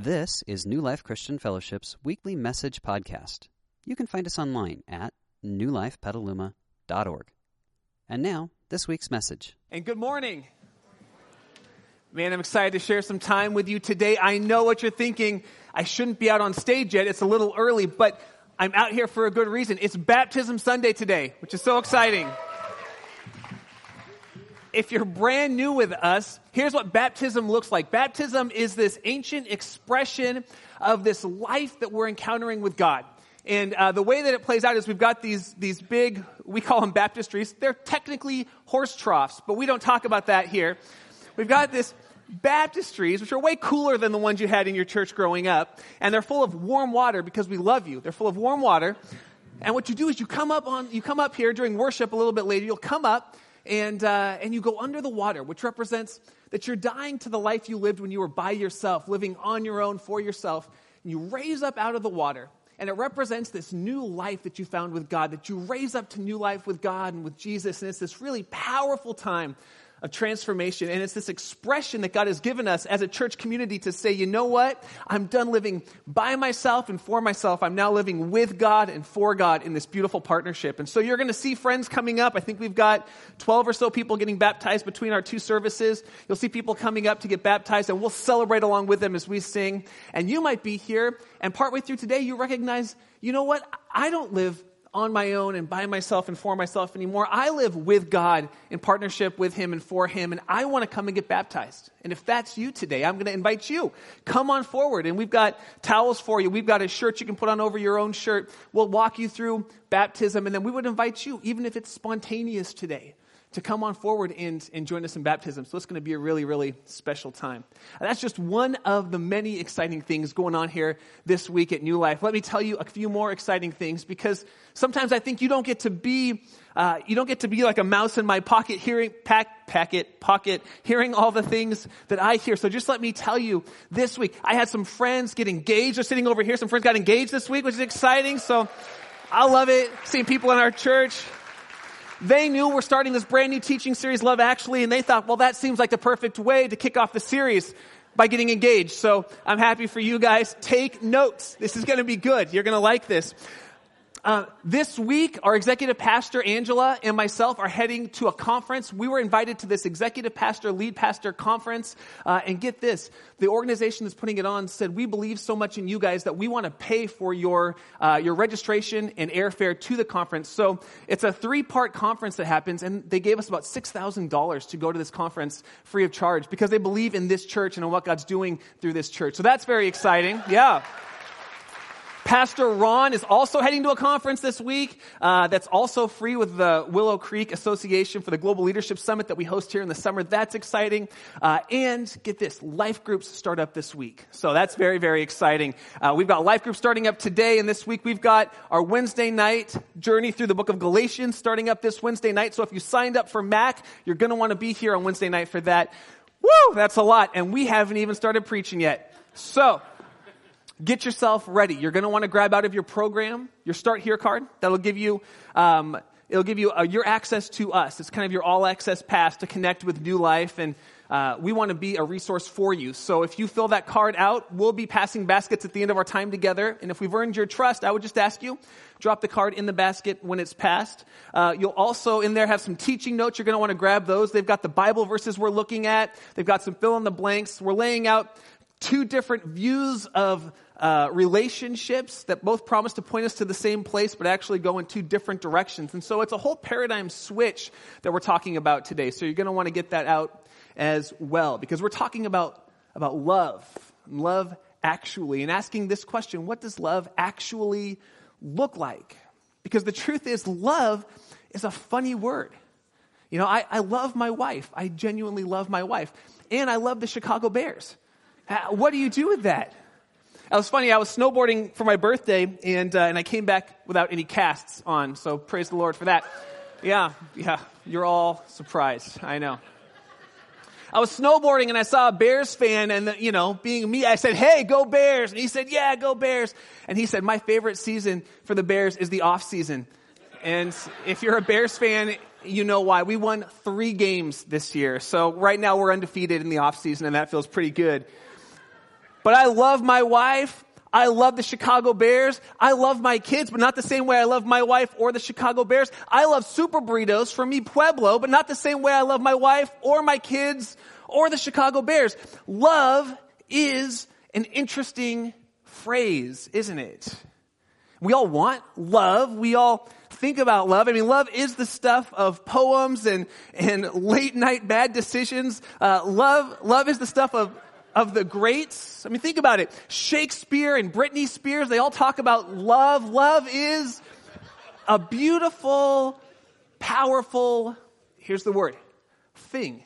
This is New Life Christian Fellowship's weekly message podcast. You can find us online at newlifepetaluma.org. And now, this week's message. And good morning. Man, I'm excited to share some time with you today. I know what you're thinking. I shouldn't be out on stage yet. It's a little early, but I'm out here for a good reason. It's Baptism Sunday today, which is so exciting if you're brand new with us, here's what baptism looks like. Baptism is this ancient expression of this life that we're encountering with God. And uh, the way that it plays out is we've got these, these big, we call them baptistries. They're technically horse troughs, but we don't talk about that here. We've got this baptistries, which are way cooler than the ones you had in your church growing up. And they're full of warm water because we love you. They're full of warm water. And what you do is you come up on, you come up here during worship a little bit later. You'll come up and, uh, and you go under the water, which represents that you're dying to the life you lived when you were by yourself, living on your own for yourself. And you raise up out of the water, and it represents this new life that you found with God, that you raise up to new life with God and with Jesus. And it's this really powerful time of transformation. And it's this expression that God has given us as a church community to say, you know what? I'm done living by myself and for myself. I'm now living with God and for God in this beautiful partnership. And so you're going to see friends coming up. I think we've got 12 or so people getting baptized between our two services. You'll see people coming up to get baptized and we'll celebrate along with them as we sing. And you might be here and partway through today you recognize, you know what? I don't live on my own and by myself and for myself anymore. I live with God in partnership with Him and for Him, and I want to come and get baptized. And if that's you today, I'm going to invite you. Come on forward, and we've got towels for you. We've got a shirt you can put on over your own shirt. We'll walk you through baptism, and then we would invite you, even if it's spontaneous today to come on forward and, and join us in baptism. So it's going to be a really, really special time. And that's just one of the many exciting things going on here this week at New Life. Let me tell you a few more exciting things because sometimes I think you don't get to be, uh, you don't get to be like a mouse in my pocket hearing, pack, packet, pocket, hearing all the things that I hear. So just let me tell you this week, I had some friends get engaged. They're sitting over here. Some friends got engaged this week, which is exciting. So I love it. Seeing people in our church they knew we're starting this brand new teaching series, Love Actually, and they thought, well, that seems like the perfect way to kick off the series by getting engaged. So I'm happy for you guys. Take notes. This is going to be good. You're going to like this. Uh, this week, our executive pastor, Angela, and myself are heading to a conference. We were invited to this executive pastor, lead pastor conference. Uh, and get this the organization that's putting it on said, We believe so much in you guys that we want to pay for your, uh, your registration and airfare to the conference. So it's a three part conference that happens, and they gave us about $6,000 to go to this conference free of charge because they believe in this church and in what God's doing through this church. So that's very exciting. Yeah. Pastor Ron is also heading to a conference this week uh, that's also free with the Willow Creek Association for the Global Leadership Summit that we host here in the summer. That's exciting. Uh, and get this, life groups start up this week. So that's very, very exciting. Uh, we've got life groups starting up today, and this week we've got our Wednesday night journey through the book of Galatians starting up this Wednesday night. So if you signed up for MAC, you're going to want to be here on Wednesday night for that. Woo! That's a lot. And we haven't even started preaching yet. So, get yourself ready. You're going to want to grab out of your program your Start Here card. That'll give you, um, it'll give you uh, your access to us. It's kind of your all access pass to connect with New Life. And uh, we want to be a resource for you. So if you fill that card out, we'll be passing baskets at the end of our time together. And if we've earned your trust, I would just ask you, drop the card in the basket when it's passed. Uh, you'll also in there have some teaching notes. You're going to want to grab those. They've got the Bible verses we're looking at. They've got some fill in the blanks. We're laying out two different views of uh, relationships that both promise to point us to the same place, but actually go in two different directions. And so it's a whole paradigm switch that we're talking about today. So you're going to want to get that out as well, because we're talking about, about love, love actually, and asking this question, what does love actually look like? Because the truth is, love is a funny word. You know, I, I love my wife. I genuinely love my wife. And I love the Chicago Bears. Uh, what do you do with that? It was funny. I was snowboarding for my birthday, and uh, and I came back without any casts on. So praise the Lord for that. Yeah, yeah. You're all surprised. I know. I was snowboarding and I saw a Bears fan, and you know, being me, I said, "Hey, go Bears!" And he said, "Yeah, go Bears!" And he said, "My favorite season for the Bears is the off season." And if you're a Bears fan, you know why. We won three games this year, so right now we're undefeated in the off season, and that feels pretty good. But I love my wife. I love the Chicago Bears. I love my kids, but not the same way I love my wife or the Chicago Bears. I love super burritos from Mi Pueblo, but not the same way I love my wife or my kids or the Chicago Bears. Love is an interesting phrase, isn't it? We all want love. We all think about love. I mean, love is the stuff of poems and, and late night bad decisions. Uh, love, love is the stuff of, of the greats. I mean, think about it. Shakespeare and Britney Spears, they all talk about love. Love is a beautiful, powerful, here's the word, thing.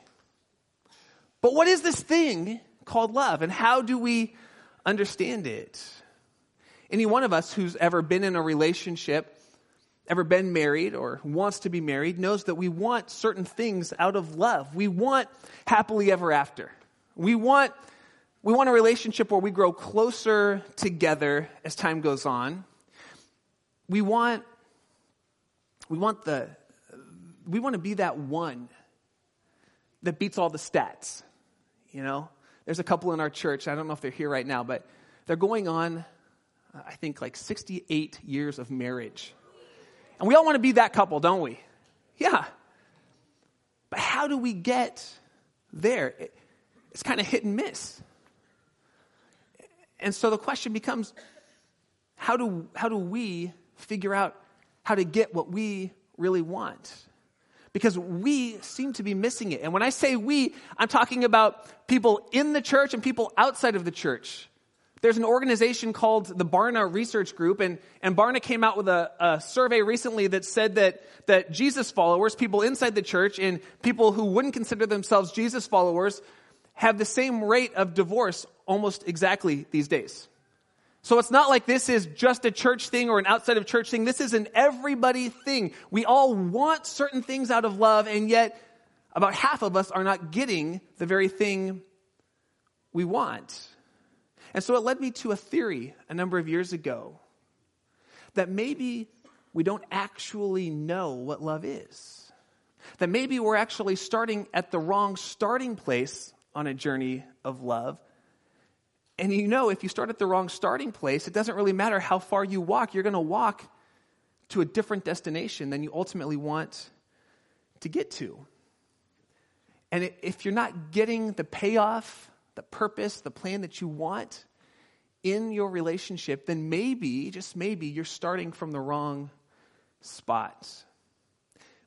But what is this thing called love and how do we understand it? Any one of us who's ever been in a relationship, ever been married or wants to be married knows that we want certain things out of love. We want happily ever after. We want we want a relationship where we grow closer together as time goes on. We want we want the we want to be that one that beats all the stats. You know, there's a couple in our church. I don't know if they're here right now, but they're going on, uh, I think, like 68 years of marriage. And we all want to be that couple, don't we? Yeah. But how do we get there? It's kind of hit and miss. And so the question becomes how do, how do we figure out how to get what we really want? because we seem to be missing it. And when I say we, I'm talking about people in the church and people outside of the church. There's an organization called the Barna Research Group, and, and Barna came out with a, a survey recently that said that, that Jesus followers, people inside the church, and people who wouldn't consider themselves Jesus followers, have the same rate of divorce almost exactly these days. So it's not like this is just a church thing or an outside of church thing. This is an everybody thing. We all want certain things out of love, and yet about half of us are not getting the very thing we want. And so it led me to a theory a number of years ago that maybe we don't actually know what love is. That maybe we're actually starting at the wrong starting place on a journey of love and you know, if you start at the wrong starting place, it doesn't really matter how far you walk, you're going to walk to a different destination than you ultimately want to get to. And if you're not getting the payoff, the purpose, the plan that you want in your relationship, then maybe, just maybe, you're starting from the wrong spot.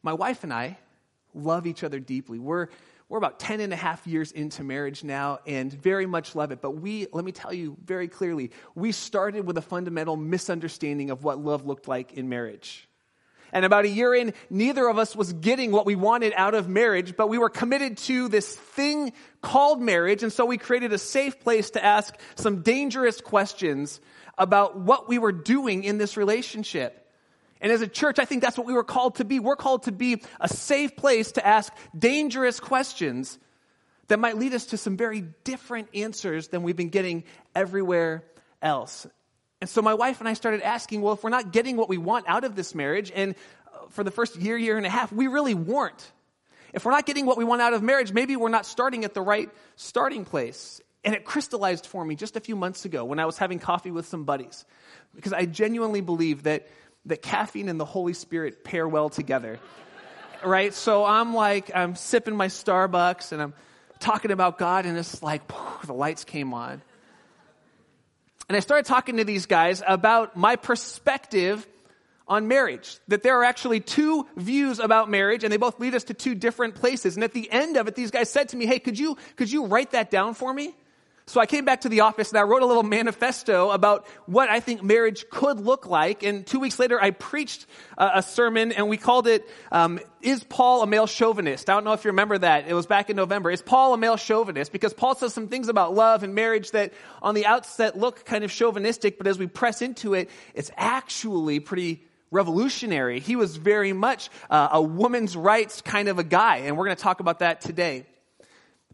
My wife and I love each other deeply. We're we're about 10 and a half years into marriage now and very much love it. But we, let me tell you very clearly, we started with a fundamental misunderstanding of what love looked like in marriage. And about a year in, neither of us was getting what we wanted out of marriage, but we were committed to this thing called marriage. And so we created a safe place to ask some dangerous questions about what we were doing in this relationship. And as a church, I think that's what we were called to be. We're called to be a safe place to ask dangerous questions that might lead us to some very different answers than we've been getting everywhere else. And so my wife and I started asking, well, if we're not getting what we want out of this marriage, and uh, for the first year, year and a half, we really weren't. If we're not getting what we want out of marriage, maybe we're not starting at the right starting place. And it crystallized for me just a few months ago when I was having coffee with some buddies. Because I genuinely believe that that caffeine and the Holy Spirit pair well together. right? So I'm like, I'm sipping my Starbucks and I'm talking about God, and it's like, the lights came on. And I started talking to these guys about my perspective on marriage. That there are actually two views about marriage, and they both lead us to two different places. And at the end of it, these guys said to me, Hey, could you, could you write that down for me? So I came back to the office and I wrote a little manifesto about what I think marriage could look like. And two weeks later, I preached a, sermon and we called it, um, Is Paul a Male Chauvinist? I don't know if you remember that. It was back in November. Is Paul a male chauvinist? Because Paul says some things about love and marriage that on the outset look kind of chauvinistic, but as we press into it, it's actually pretty revolutionary. He was very much uh, a woman's rights kind of a guy. And we're going to talk about that today.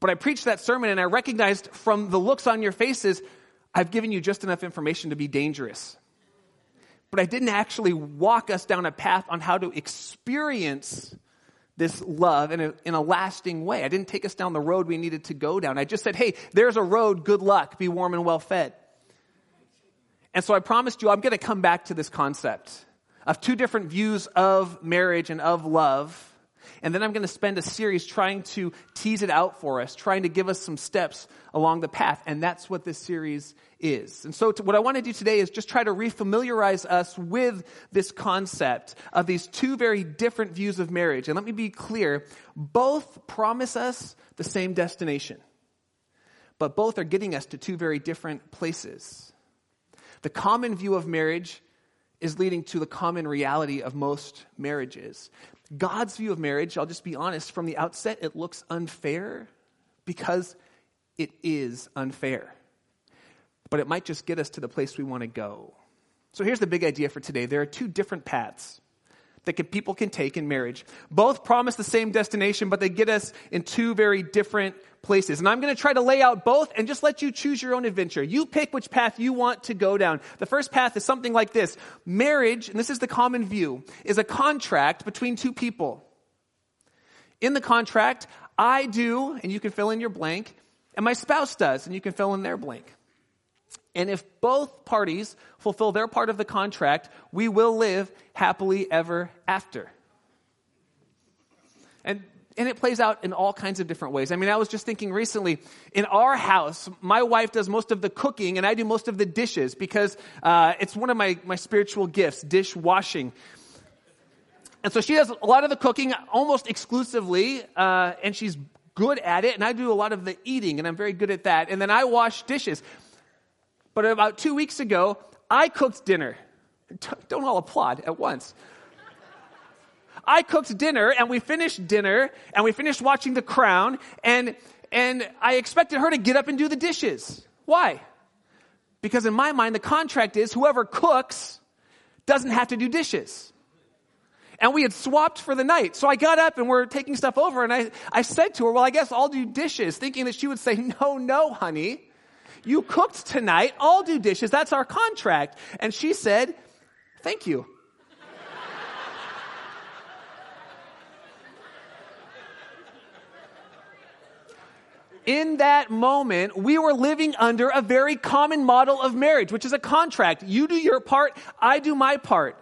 But I preached that sermon and I recognized from the looks on your faces, I've given you just enough information to be dangerous. But I didn't actually walk us down a path on how to experience this love in a, in a lasting way. I didn't take us down the road we needed to go down. I just said, hey, there's a road, good luck, be warm and well fed. And so I promised you I'm going to come back to this concept of two different views of marriage and of love. And then I'm going to spend a series trying to tease it out for us, trying to give us some steps along the path. And that's what this series is. And so, to, what I want to do today is just try to refamiliarize us with this concept of these two very different views of marriage. And let me be clear both promise us the same destination, but both are getting us to two very different places. The common view of marriage is leading to the common reality of most marriages. God's view of marriage, I'll just be honest, from the outset, it looks unfair because it is unfair but it might just get us to the place we want to go. So here's the big idea for today there are two different paths that can, people can take in marriage. Both promise the same destination, but they get us in two very different places. And I'm going to try to lay out both and just let you choose your own adventure. You pick which path you want to go down. The first path is something like this marriage, and this is the common view, is a contract between two people. In the contract, I do, and you can fill in your blank, and my spouse does, and you can fill in their blank. And if both parties fulfill their part of the contract, we will live happily ever after. And, and it plays out in all kinds of different ways. I mean, I was just thinking recently, in our house, my wife does most of the cooking and I do most of the dishes because uh, it's one of my, my spiritual gifts, dishwashing. And so she does a lot of the cooking almost exclusively, uh, and she's good at it, and I do a lot of the eating, and I'm very good at that. And then I wash dishes. But about two weeks ago, I cooked dinner. Don't all applaud at once. I cooked dinner and we finished dinner and we finished watching The Crown and, and I expected her to get up and do the dishes. Why? Because in my mind, the contract is whoever cooks doesn't have to do dishes. And we had swapped for the night. So I got up and we're taking stuff over and I, I said to her, well, I guess I'll do dishes, thinking that she would say, no, no, honey. You cooked tonight. I'll do dishes. That's our contract. And she said, Thank you. in that moment, we were living under a very common model of marriage, which is a contract. You do your part, I do my part.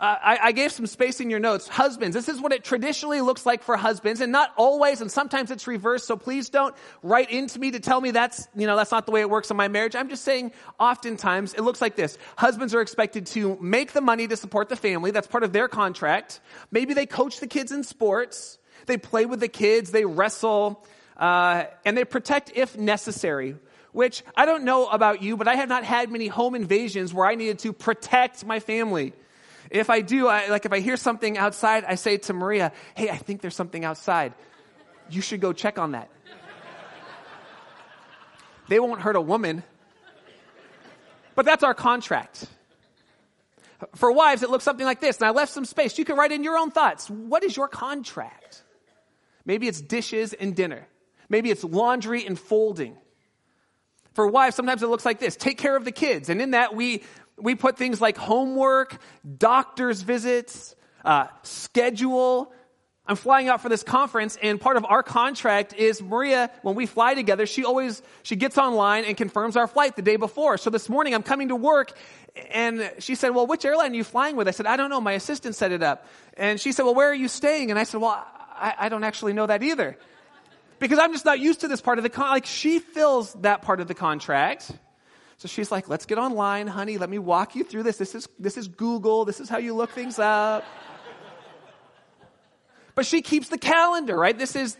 I, I, gave some space in your notes. Husbands, this is what it traditionally looks like for husbands, and not always, and sometimes it's reversed. So please don't write into me to tell me that's, you know, that's not the way it works in my marriage. I'm just saying, oftentimes it looks like this. Husbands are expected to make the money to support the family. That's part of their contract. Maybe they coach the kids in sports. They play with the kids. They wrestle, uh, and they protect if necessary which I don't know about you, but I have not had many home invasions where I needed to protect my family. If I do, I, like if I hear something outside, I say to Maria, hey, I think there's something outside. You should go check on that. they won't hurt a woman. But that's our contract. For wives, it looks something like this. And I left some space. You can write in your own thoughts. What is your contract? Maybe it's dishes and dinner. Maybe it's laundry and folding. For wives, sometimes it looks like this. Take care of the kids. And in that, we, we put things like homework, doctor's visits, uh, schedule. I'm flying out for this conference, and part of our contract is Maria, when we fly together, she always, she gets online and confirms our flight the day before. So this morning I'm coming to work, and she said, well, which airline are you flying with? I said, I don't know. My assistant set it up. And she said, well, where are you staying? And I said, well, I, I don't actually know that either. Because I'm just not used to this part of the con, like she fills that part of the contract. So she's like, let's get online, honey. Let me walk you through this. This is, this is Google. This is how you look things up. but she keeps the calendar, right? This is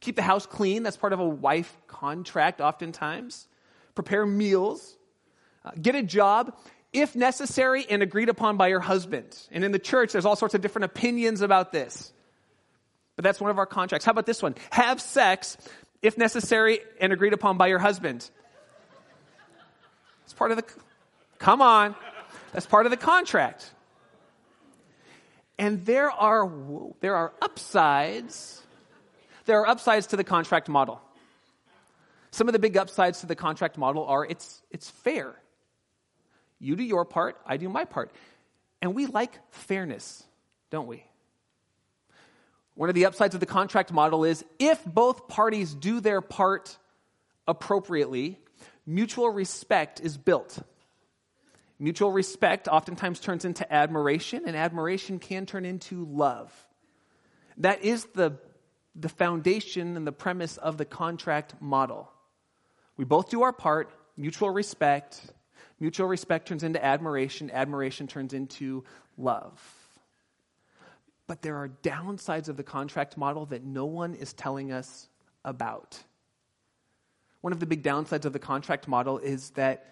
keep the house clean. That's part of a wife contract, oftentimes. Prepare meals. Uh, get a job if necessary and agreed upon by your husband. And in the church, there's all sorts of different opinions about this. But that's one of our contracts. How about this one? Have sex if necessary and agreed upon by your husband. It's part of the, come on. That's part of the contract. And there are, there are upsides. There are upsides to the contract model. Some of the big upsides to the contract model are it's, it's fair. You do your part, I do my part. And we like fairness, don't we? One of the upsides of the contract model is if both parties do their part appropriately, mutual respect is built. Mutual respect oftentimes turns into admiration, and admiration can turn into love. That is the, the foundation and the premise of the contract model. We both do our part, mutual respect. Mutual respect turns into admiration, admiration turns into love. But there are downsides of the contract model that no one is telling us about. One of the big downsides of the contract model is that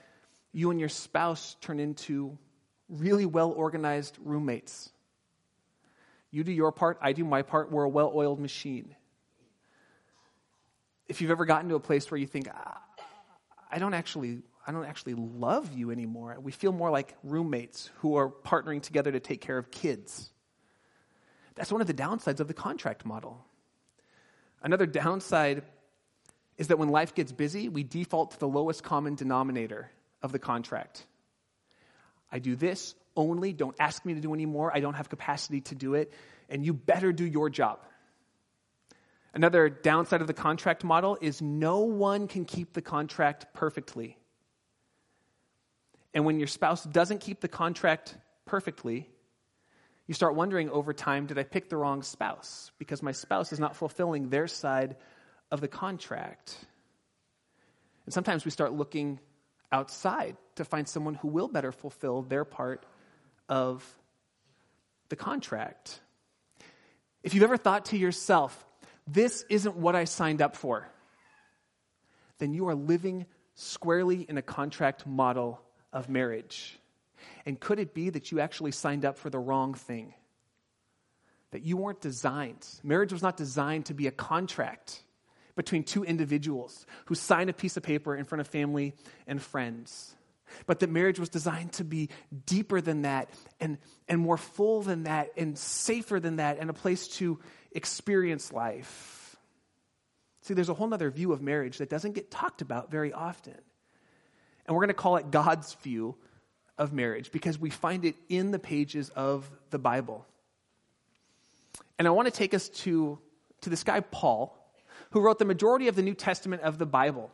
you and your spouse turn into really well organized roommates. You do your part, I do my part, we're a well oiled machine. If you've ever gotten to a place where you think, ah, I don't actually I don't actually love you anymore. We feel more like roommates who are partnering together to take care of kids. That's one of the downsides of the contract model. Another downside is that when life gets busy, we default to the lowest common denominator of the contract. I do this only, don't ask me to do any more, I don't have capacity to do it, and you better do your job. Another downside of the contract model is no one can keep the contract perfectly. And when your spouse doesn't keep the contract perfectly, you start wondering over time did I pick the wrong spouse? Because my spouse is not fulfilling their side of the contract. And sometimes we start looking outside to find someone who will better fulfill their part of the contract. If you've ever thought to yourself, this isn't what I signed up for, then you are living squarely in a contract model of marriage. And could it be that you actually signed up for the wrong thing? That you weren't designed. Marriage was not designed to be a contract between two individuals who sign a piece of paper in front of family and friends. But that marriage was designed to be deeper than that and, and more full than that and safer than that and a place to experience life. See, there's a whole other view of marriage that doesn't get talked about very often. And we're going to call it God's view of marriage because we find it in the pages of the Bible. And I want to take us to, to this guy, Paul, who wrote the majority of the New Testament of the Bible.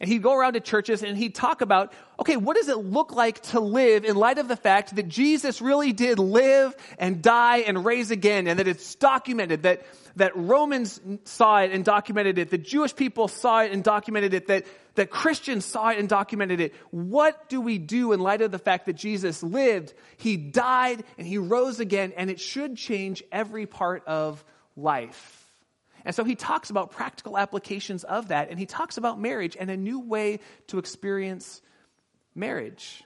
And he'd go around to churches and he'd talk about, okay, what does it look like to live in light of the fact that Jesus really did live and die and raise again and that it's documented, that, that Romans saw it and documented it, that Jewish people saw it and documented it, that, that Christians saw it and documented it. What do we do in light of the fact that Jesus lived, he died, and he rose again, and it should change every part of life? And so he talks about practical applications of that, and he talks about marriage and a new way to experience marriage.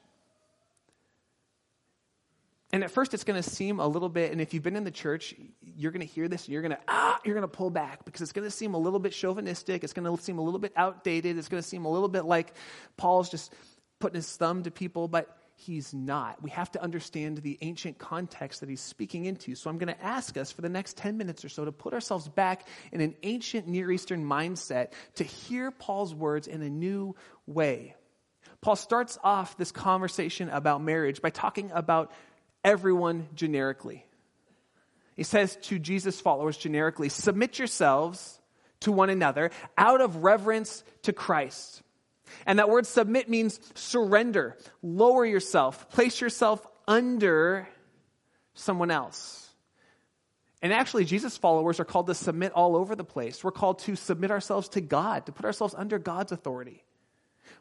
And at first, it's going to seem a little bit, and if you've been in the church, you're going to hear this and you're going to, ah, you're going to pull back because it's going to seem a little bit chauvinistic. It's going to seem a little bit outdated. It's going to seem a little bit like Paul's just putting his thumb to people. But he's not. We have to understand the ancient context that he's speaking into. So I'm going to ask us for the next 10 minutes or so to put ourselves back in an ancient Near Eastern mindset to hear Paul's words in a new way. Paul starts off this conversation about marriage by talking about everyone generically. He says to Jesus' followers generically, submit yourselves to one another out of reverence to Christ. And that word submit means surrender, lower yourself, place yourself under someone else. And actually, Jesus' followers are called to submit all over the place. We're called to submit ourselves to God, to put ourselves under God's authority.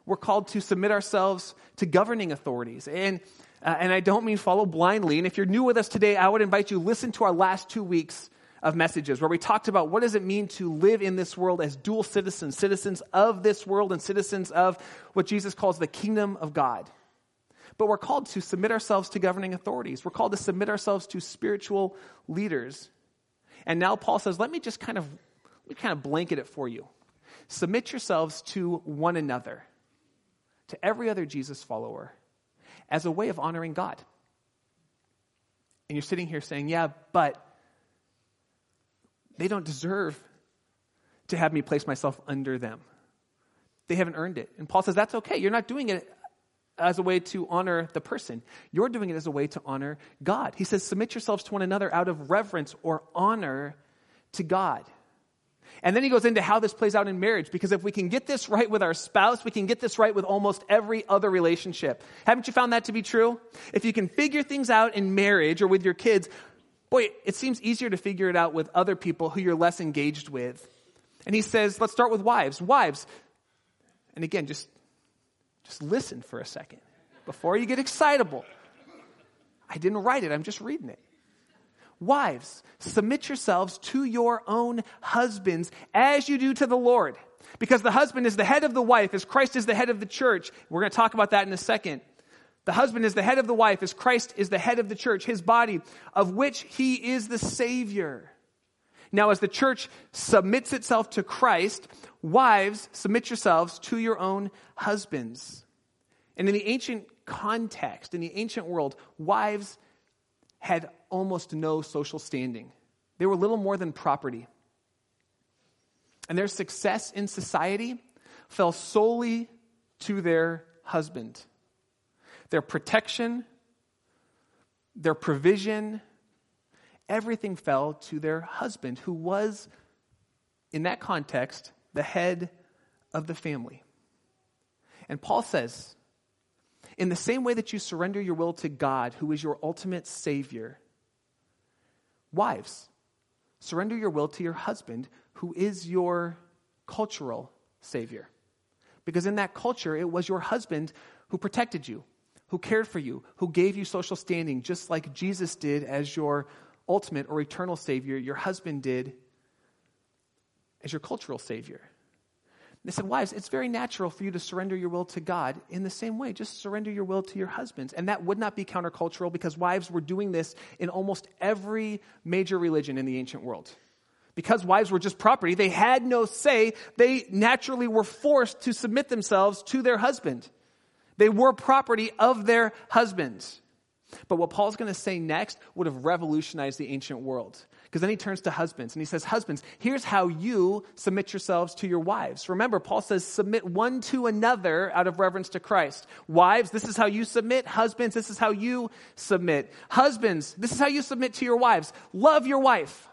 We're called to submit ourselves to governing authorities. And, uh, and I don't mean follow blindly. And if you're new with us today, I would invite you listen to our last two weeks of messages where we talked about what does it mean to live in this world as dual citizens, citizens of this world and citizens of what Jesus calls the kingdom of God. But we're called to submit ourselves to governing authorities. We're called to submit ourselves to spiritual leaders. And now Paul says, let me just kind of, let me kind of blanket it for you. Submit yourselves to one another, to every other Jesus follower, as a way of honoring God. And you're sitting here saying, yeah, but they don't deserve to have me place myself under them. They haven't earned it. And Paul says, that's okay. You're not doing it as a way to honor the person. You're doing it as a way to honor God. He says, submit yourselves to one another out of reverence or honor to God. And then he goes into how this plays out in marriage, because if we can get this right with our spouse, we can get this right with almost every other relationship. Haven't you found that to be true? If you can figure things out in marriage or with your kids, boy, it seems easier to figure it out with other people who you're less engaged with. And he says, let's start with wives. Wives, and again, just, just listen for a second before you get excitable. I didn't write it, I'm just reading it. Wives, submit yourselves to your own husbands as you do to the Lord. Because the husband is the head of the wife, as Christ is the head of the church. We're going to talk about that in a second. The husband is the head of the wife, as Christ is the head of the church, his body, of which he is the Savior. Now, as the church submits itself to Christ, wives, submit yourselves to your own husbands. And in the ancient context, in the ancient world, wives had almost no social standing. They were little more than property. And their success in society fell solely to their husband. Their protection, their provision, everything fell to their husband, who was, in that context, the head of the family. And Paul says, in the same way that you surrender your will to God, who is your ultimate Savior, wives, surrender your will to your husband, who is your cultural Savior. Because in that culture, it was your husband who protected you, who cared for you, who gave you social standing, just like Jesus did as your ultimate or eternal Savior, your husband did as your cultural Savior. They said, Wives, it's very natural for you to surrender your will to God in the same way. Just surrender your will to your husbands. And that would not be countercultural because wives were doing this in almost every major religion in the ancient world. Because wives were just property, they had no say. They naturally were forced to submit themselves to their husband. They were property of their husbands. But what Paul's going to say next would have revolutionized the ancient world. Because then he turns to husbands and he says, Husbands, here's how you submit yourselves to your wives. Remember, Paul says, Submit one to another out of reverence to Christ. Wives, this is how you submit. Husbands, this is how you submit. Husbands, this is how you submit to your wives. Love your wife.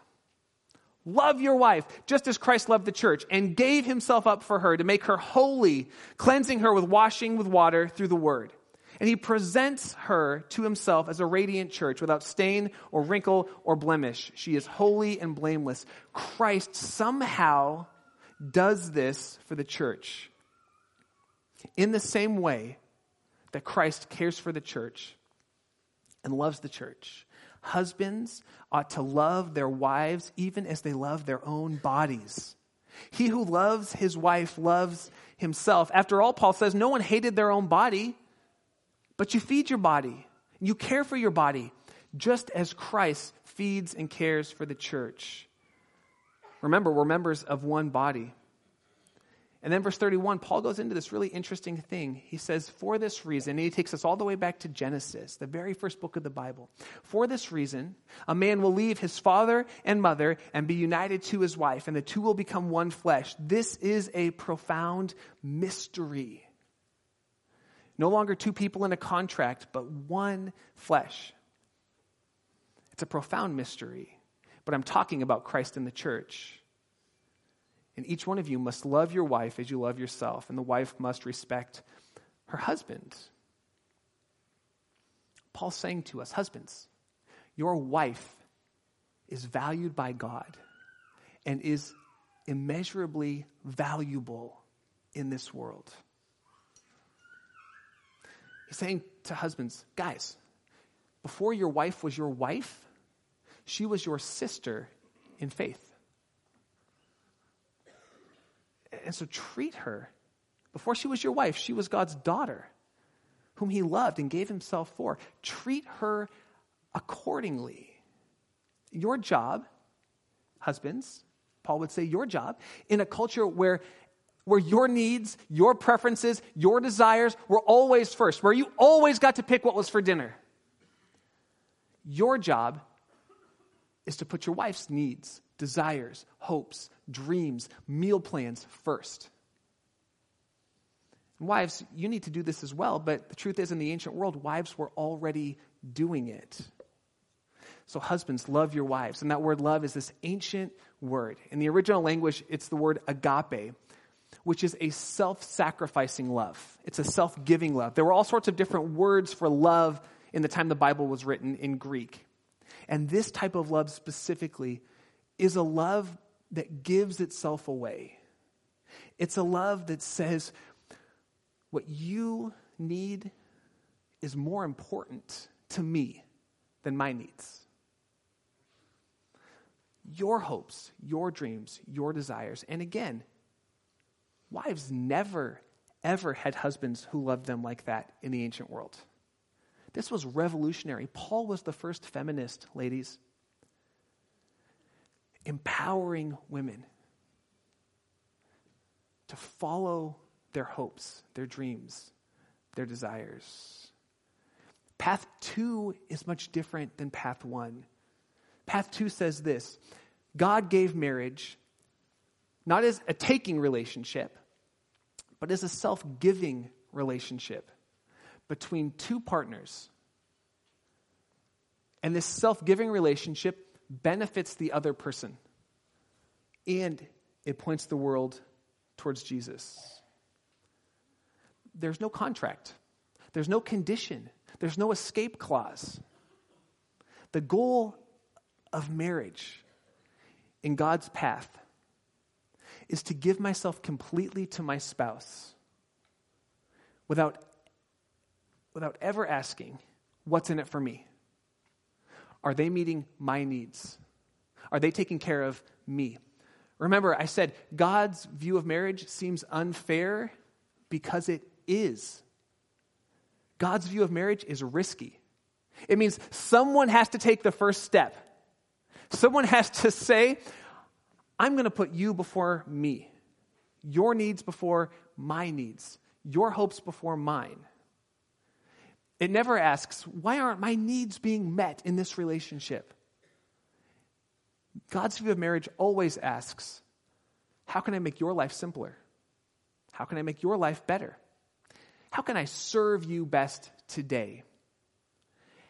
Love your wife just as Christ loved the church and gave himself up for her to make her holy, cleansing her with washing with water through the word and he presents her to himself as a radiant church without stain or wrinkle or blemish. She is holy and blameless. Christ somehow does this for the church. In the same way that Christ cares for the church and loves the church, husbands ought to love their wives even as they love their own bodies. He who loves his wife loves himself. After all, Paul says no one hated their own body but you feed your body, you care for your body, just as Christ feeds and cares for the church. Remember, we're members of one body. And then verse 31, Paul goes into this really interesting thing. He says, For this reason, and he takes us all the way back to Genesis, the very first book of the Bible. For this reason, a man will leave his father and mother and be united to his wife, and the two will become one flesh. This is a profound mystery. No longer two people in a contract, but one flesh. It's a profound mystery, but I'm talking about Christ in the church. And each one of you must love your wife as you love yourself, and the wife must respect her husband. Paul's saying to us, husbands, your wife is valued by God and is immeasurably valuable in this world. He's saying to husbands, guys, before your wife was your wife, she was your sister in faith. And so treat her. Before she was your wife, she was God's daughter, whom he loved and gave himself for. Treat her accordingly. Your job, husbands, Paul would say, your job, in a culture where where your needs, your preferences, your desires were always first, where you always got to pick what was for dinner. Your job is to put your wife's needs, desires, hopes, dreams, meal plans first. And wives, you need to do this as well, but the truth is, in the ancient world, wives were already doing it. So, husbands, love your wives. And that word love is this ancient word. In the original language, it's the word agape, which is a self sacrificing love. It's a self giving love. There were all sorts of different words for love in the time the Bible was written in Greek. And this type of love specifically is a love that gives itself away. It's a love that says, what you need is more important to me than my needs. Your hopes, your dreams, your desires. And again, wives never, ever had husbands who loved them like that in the ancient world. This was revolutionary. Paul was the first feminist, ladies, empowering women to follow their hopes, their dreams, their desires. Path two is much different than path one. Path two says this God gave marriage not as a taking relationship, but as a self giving relationship between two partners. And this self giving relationship benefits the other person, and it points the world towards Jesus. There's no contract, there's no condition, there's no escape clause. The goal of marriage in God's path is to give myself completely to my spouse without, without ever asking, What's in it for me? Are they meeting my needs? Are they taking care of me? Remember, I said God's view of marriage seems unfair because it is. God's view of marriage is risky. It means someone has to take the first step. Someone has to say, I'm going to put you before me, your needs before my needs, your hopes before mine. It never asks, why aren't my needs being met in this relationship? God's view of marriage always asks, how can I make your life simpler? How can I make your life better? How can I serve you best today?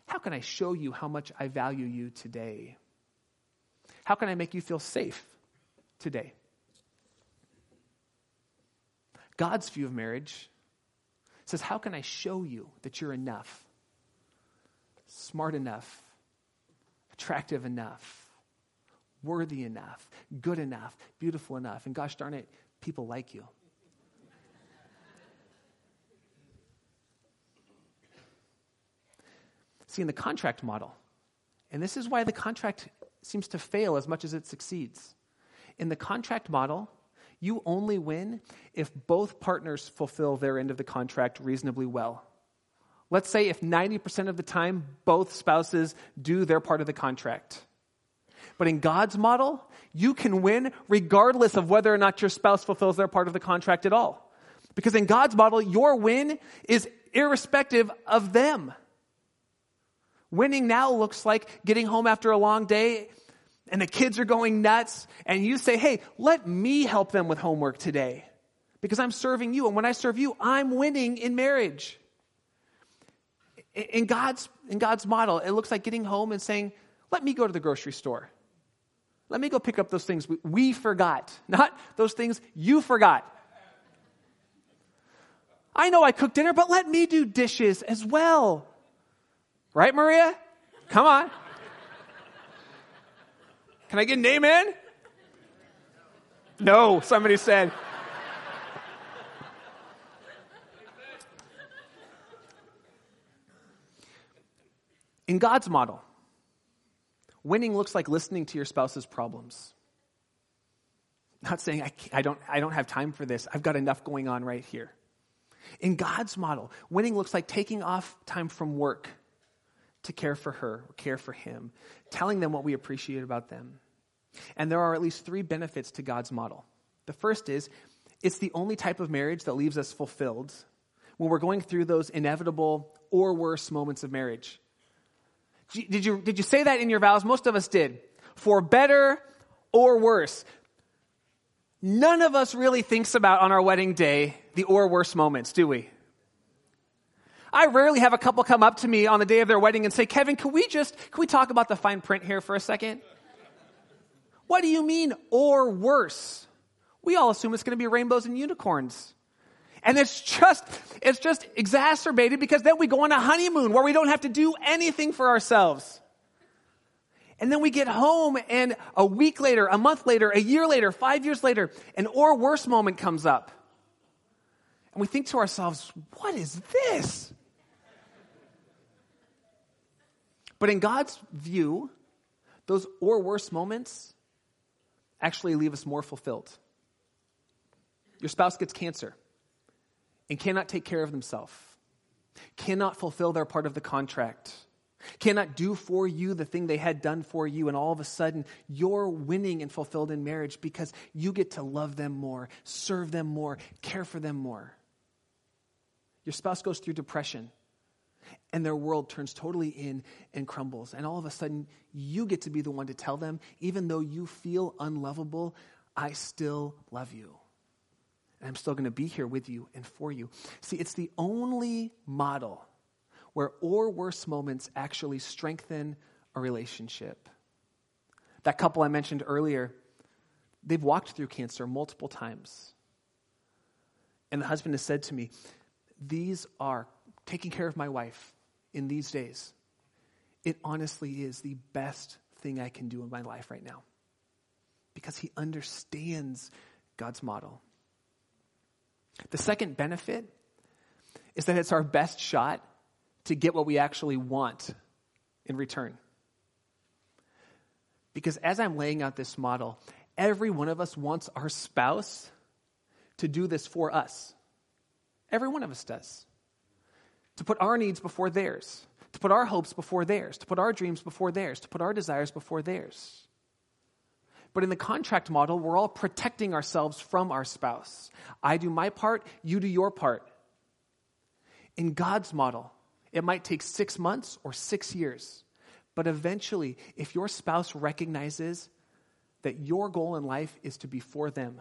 How can I show you how much I value you today? How can I make you feel safe today? God's view of marriage says, How can I show you that you're enough, smart enough, attractive enough, worthy enough, good enough, beautiful enough? And gosh darn it, people like you. See, in the contract model, and this is why the contract seems to fail as much as it succeeds. In the contract model, you only win if both partners fulfill their end of the contract reasonably well. Let's say if 90% of the time both spouses do their part of the contract. But in God's model, you can win regardless of whether or not your spouse fulfills their part of the contract at all. Because in God's model, your win is irrespective of them. Winning now looks like getting home after a long day and the kids are going nuts, and you say, hey, let me help them with homework today because I'm serving you. And when I serve you, I'm winning in marriage. In God's, in God's model, it looks like getting home and saying, let me go to the grocery store. Let me go pick up those things we forgot, not those things you forgot. I know I cooked dinner, but let me do dishes as well. Right, Maria? Come on. Can I get an amen? No, somebody said. In God's model, winning looks like listening to your spouse's problems. Not saying, I, I, don't, I don't have time for this, I've got enough going on right here. In God's model, winning looks like taking off time from work to care for her, or care for him, telling them what we appreciate about them. And there are at least three benefits to God's model. The first is it's the only type of marriage that leaves us fulfilled when we're going through those inevitable or worse moments of marriage. Did you, did you say that in your vows? Most of us did. For better or worse. None of us really thinks about on our wedding day the or worse moments, do we? I rarely have a couple come up to me on the day of their wedding and say, Kevin, can we just, can we talk about the fine print here for a second? What do you mean, or worse? We all assume it's going to be rainbows and unicorns. And it's just, it's just exacerbated because then we go on a honeymoon where we don't have to do anything for ourselves. And then we get home and a week later, a month later, a year later, five years later, an or worse moment comes up. And we think to ourselves, what is this? But in God's view, those or worse moments actually leave us more fulfilled. Your spouse gets cancer and cannot take care of themselves, cannot fulfill their part of the contract, cannot do for you the thing they had done for you, and all of a sudden you're winning and fulfilled in marriage because you get to love them more, serve them more, care for them more. Your spouse goes through depression and their world turns totally in and crumbles. And all of a sudden, you get to be the one to tell them, even though you feel unlovable, I still love you. And I'm still going to be here with you and for you. See, it's the only model where or worse moments actually strengthen a relationship. That couple I mentioned earlier, they've walked through cancer multiple times. And the husband has said to me, These are taking care of my wife in these days, it honestly is the best thing I can do in my life right now because he understands God's model. The second benefit is that it's our best shot to get what we actually want in return. Because as I'm laying out this model, every one of us wants our spouse to do this for us. Every one of us does to put our needs before theirs, to put our hopes before theirs, to put our dreams before theirs, to put our desires before theirs. But in the contract model, we're all protecting ourselves from our spouse. I do my part, you do your part. In God's model, it might take six months or six years. But eventually, if your spouse recognizes that your goal in life is to be for them,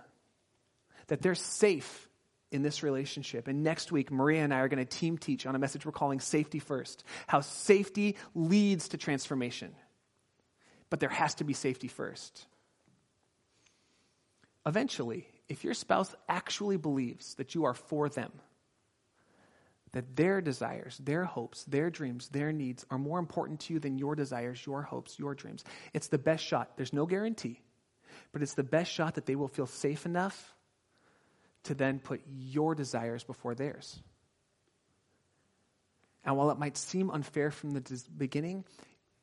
that they're safe in this relationship. And next week, Maria and I are going to team teach on a message we're calling Safety First how safety leads to transformation. But there has to be safety first. Eventually, if your spouse actually believes that you are for them, that their desires, their hopes, their dreams, their needs are more important to you than your desires, your hopes, your dreams, it's the best shot. There's no guarantee, but it's the best shot that they will feel safe enough to then put your desires before theirs. And while it might seem unfair from the beginning,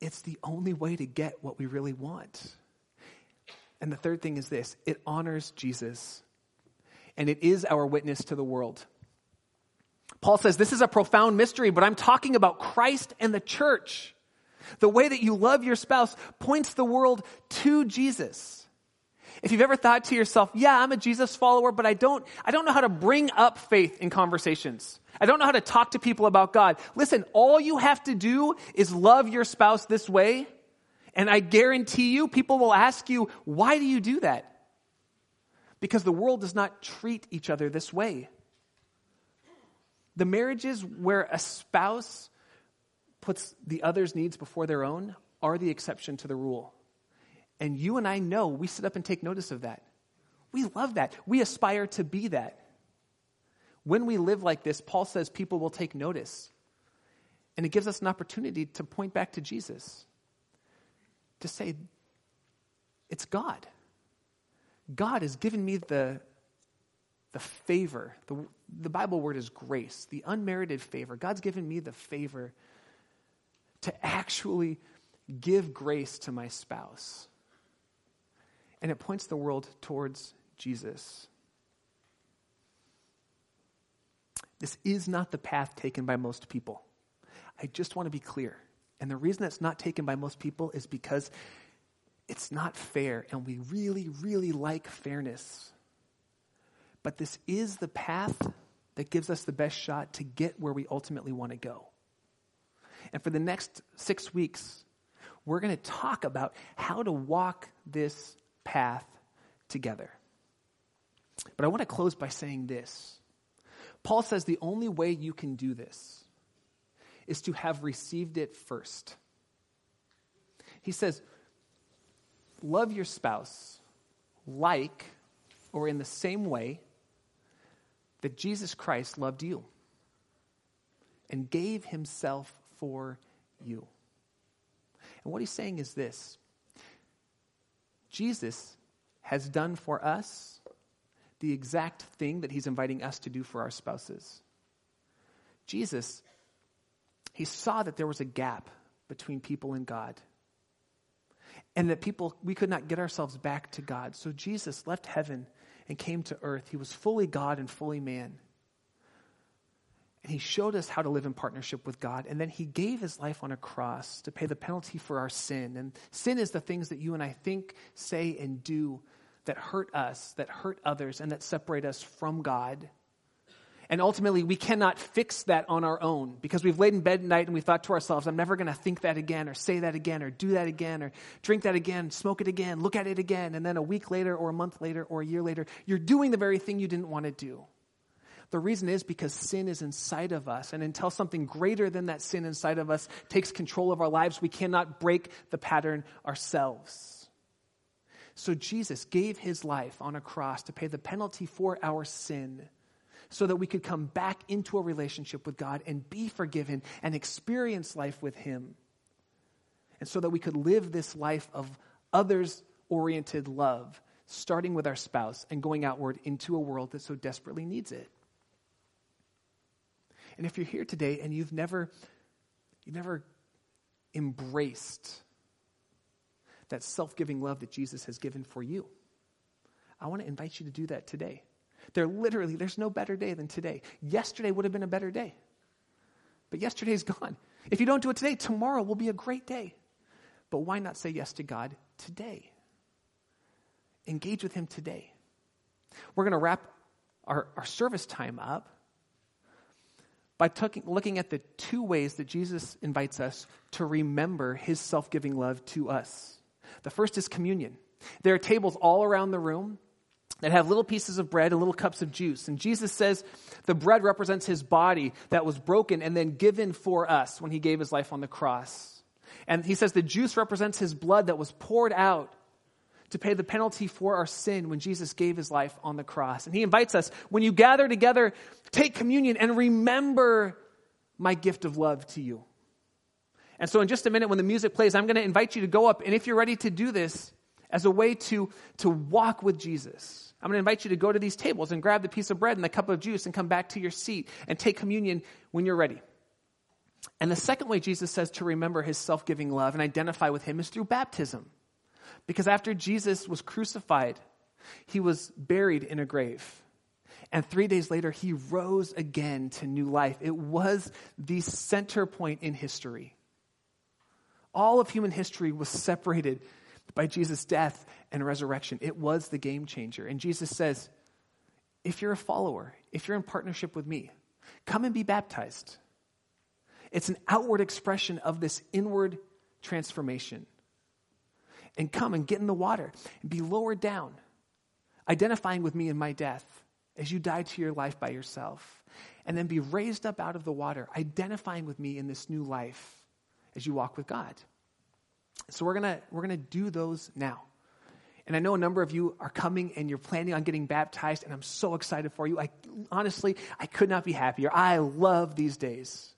it's the only way to get what we really want. And the third thing is this it honors Jesus, and it is our witness to the world. Paul says this is a profound mystery, but I'm talking about Christ and the church. The way that you love your spouse points the world to Jesus. If you've ever thought to yourself, yeah, I'm a Jesus follower, but I don't, I don't know how to bring up faith in conversations. I don't know how to talk to people about God. Listen, all you have to do is love your spouse this way. And I guarantee you, people will ask you, why do you do that? Because the world does not treat each other this way. The marriages where a spouse puts the other's needs before their own are the exception to the rule. And you and I know we sit up and take notice of that. We love that. We aspire to be that. When we live like this, Paul says people will take notice. And it gives us an opportunity to point back to Jesus, to say, it's God. God has given me the, the favor. The, the Bible word is grace, the unmerited favor. God's given me the favor to actually give grace to my spouse and it points the world towards Jesus. This is not the path taken by most people. I just want to be clear. And the reason it's not taken by most people is because it's not fair, and we really, really like fairness. But this is the path that gives us the best shot to get where we ultimately want to go. And for the next six weeks, we're going to talk about how to walk this path together. But I want to close by saying this. Paul says the only way you can do this is to have received it first. He says, love your spouse like or in the same way that Jesus Christ loved you and gave himself for you. And what he's saying is this Jesus has done for us the exact thing that he's inviting us to do for our spouses. Jesus, he saw that there was a gap between people and God. And that people, we could not get ourselves back to God. So Jesus left heaven and came to earth. He was fully God and fully man. And he showed us how to live in partnership with God. And then he gave his life on a cross to pay the penalty for our sin. And sin is the things that you and I think, say, and do that hurt us, that hurt others, and that separate us from God. And ultimately, we cannot fix that on our own because we've laid in bed at night and we thought to ourselves, I'm never going to think that again, or say that again, or do that again, or drink that again, smoke it again, look at it again. And then a week later, or a month later, or a year later, you're doing the very thing you didn't want to do. The reason is because sin is inside of us. And until something greater than that sin inside of us takes control of our lives, we cannot break the pattern ourselves. So Jesus gave his life on a cross to pay the penalty for our sin so that we could come back into a relationship with God and be forgiven and experience life with Him. And so that we could live this life of others oriented love, starting with our spouse and going outward into a world that so desperately needs it. And if you're here today and you've never, you've never embraced that self giving love that Jesus has given for you, I want to invite you to do that today. There literally, there's no better day than today. Yesterday would have been a better day. But yesterday's gone. If you don't do it today, tomorrow will be a great day. But why not say yes to God today? Engage with Him today. We're going to wrap our, our service time up by looking at the two ways that Jesus invites us to remember His self giving love to us. The first is communion. There are tables all around the room that have little pieces of bread and little cups of juice. And Jesus says the bread represents his body that was broken and then given for us when he gave his life on the cross. And he says the juice represents his blood that was poured out to pay the penalty for our sin when Jesus gave his life on the cross. And he invites us, when you gather together, take communion and remember my gift of love to you. And so, in just a minute, when the music plays, I'm going to invite you to go up. And if you're ready to do this as a way to, to walk with Jesus, I'm going to invite you to go to these tables and grab the piece of bread and the cup of juice and come back to your seat and take communion when you're ready. And the second way Jesus says to remember his self giving love and identify with him is through baptism. Because after Jesus was crucified, he was buried in a grave. And three days later, he rose again to new life. It was the center point in history. All of human history was separated by Jesus' death and resurrection. It was the game changer. And Jesus says, if you're a follower, if you're in partnership with me, come and be baptized. It's an outward expression of this inward transformation. And come and get in the water and be lowered down, identifying with me in my death as you die to your life by yourself. And then be raised up out of the water, identifying with me in this new life as you walk with God. So we're gonna we're gonna do those now. And I know a number of you are coming and you're planning on getting baptized, and I'm so excited for you. I honestly I could not be happier. I love these days.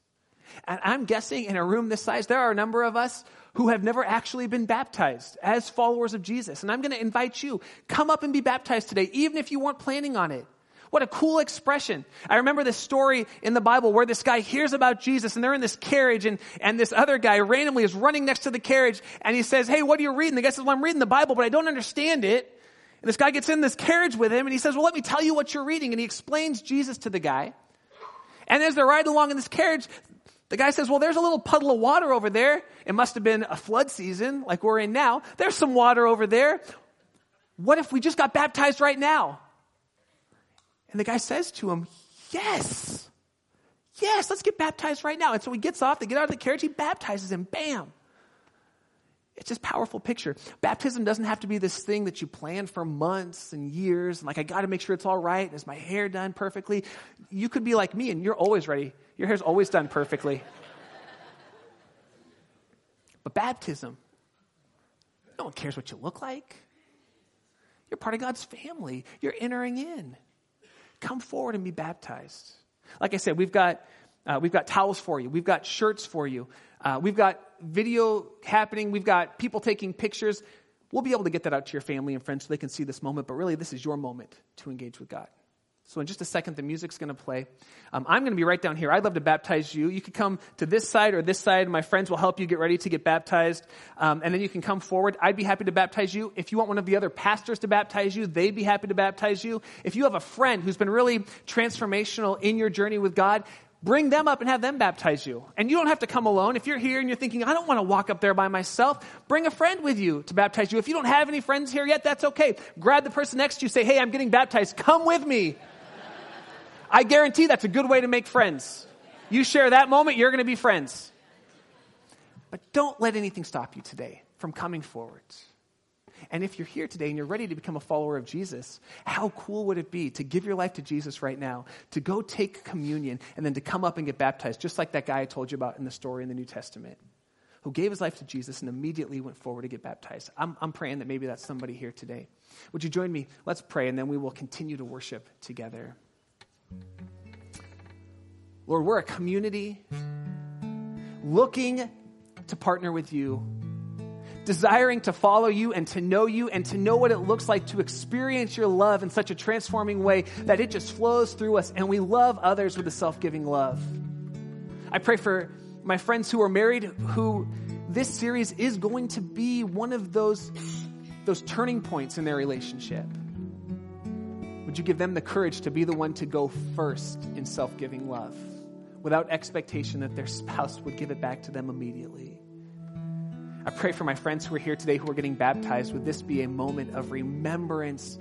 And I'm guessing in a room this size, there are a number of us who have never actually been baptized as followers of Jesus. And I'm going to invite you, come up and be baptized today, even if you weren't planning on it. What a cool expression. I remember this story in the Bible where this guy hears about Jesus and they're in this carriage and, and this other guy randomly is running next to the carriage and he says, Hey, what are you reading? The guy says, Well, I'm reading the Bible, but I don't understand it. And this guy gets in this carriage with him and he says, Well, let me tell you what you're reading. And he explains Jesus to the guy. And as they're riding along in this carriage, the guy says, Well, there's a little puddle of water over there. It must have been a flood season like we're in now. There's some water over there. What if we just got baptized right now? And the guy says to him, Yes, yes, let's get baptized right now. And so he gets off, they get out of the carriage, he baptizes him. Bam. It's just powerful picture. Baptism doesn't have to be this thing that you plan for months and years. And like, I got to make sure it's all right. And is my hair done perfectly? You could be like me and you're always ready. Your hair's always done perfectly. but baptism, No one cares what you look like. You're part of God's family. You're entering in. Come forward and be baptized. Like I said, we've got, uh, we've got towels for you. We've got shirts for you. Uh, we've got video happening. We've got people taking pictures. We'll be able to get that out to your family and friends so they can see this moment. But really, this is your moment to engage with God. So, in just a second, the music's going to play. Um, I'm going to be right down here. I'd love to baptize you. You could come to this side or this side. My friends will help you get ready to get baptized. Um, and then you can come forward. I'd be happy to baptize you. If you want one of the other pastors to baptize you, they'd be happy to baptize you. If you have a friend who's been really transformational in your journey with God, bring them up and have them baptize you. And you don't have to come alone. If you're here and you're thinking, I don't want to walk up there by myself, bring a friend with you to baptize you. If you don't have any friends here yet, that's okay. Grab the person next to you, say, Hey, I'm getting baptized. Come with me. I guarantee that's a good way to make friends. You share that moment, you're going to be friends. But don't let anything stop you today from coming forward. And if you're here today and you're ready to become a follower of Jesus, how cool would it be to give your life to Jesus right now, to go take communion, and then to come up and get baptized, just like that guy I told you about in the story in the New Testament, who gave his life to Jesus and immediately went forward to get baptized? I'm, I'm praying that maybe that's somebody here today. Would you join me? Let's pray, and then we will continue to worship together. Lord, we're a community looking to partner with you, desiring to follow you and to know you and to know what it looks like to experience your love in such a transforming way that it just flows through us and we love others with a self giving love. I pray for my friends who are married who this series is going to be one of those, those turning points in their relationship. Would you give them the courage to be the one to go first in self giving love without expectation that their spouse would give it back to them immediately? I pray for my friends who are here today who are getting baptized. Would this be a moment of remembrance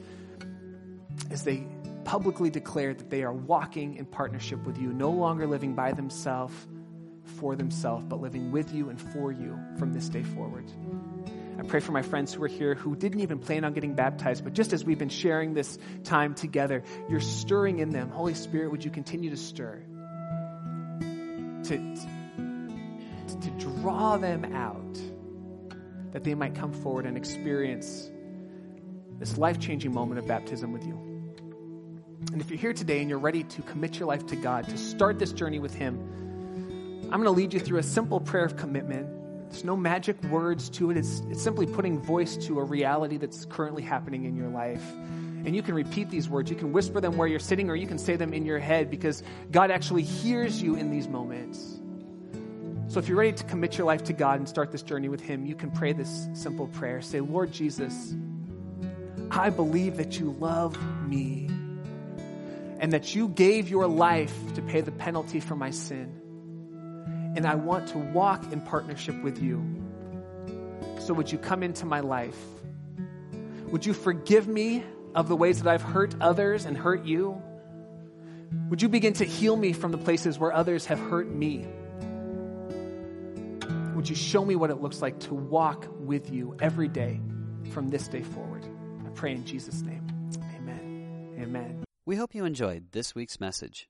as they publicly declare that they are walking in partnership with you, no longer living by themselves, for themselves, but living with you and for you from this day forward? I pray for my friends who are here who didn't even plan on getting baptized, but just as we've been sharing this time together, you're stirring in them. Holy Spirit, would you continue to stir? To, to, to draw them out, that they might come forward and experience this life changing moment of baptism with you. And if you're here today and you're ready to commit your life to God, to start this journey with Him, I'm going to lead you through a simple prayer of commitment there's no magic words to it. It's, it's simply putting voice to a reality that's currently happening in your life. And you can repeat these words. You can whisper them where you're sitting, or you can say them in your head because God actually hears you in these moments. So if you're ready to commit your life to God and start this journey with Him, you can pray this simple prayer. Say, Lord Jesus, I believe that you love me and that you gave your life to pay the penalty for my sin and I want to walk in partnership with you. So would you come into my life? Would you forgive me of the ways that I've hurt others and hurt you? Would you begin to heal me from the places where others have hurt me? Would you show me what it looks like to walk with you every day from this day forward? I pray in Jesus' name. Amen. Amen. We hope you enjoyed this week's message.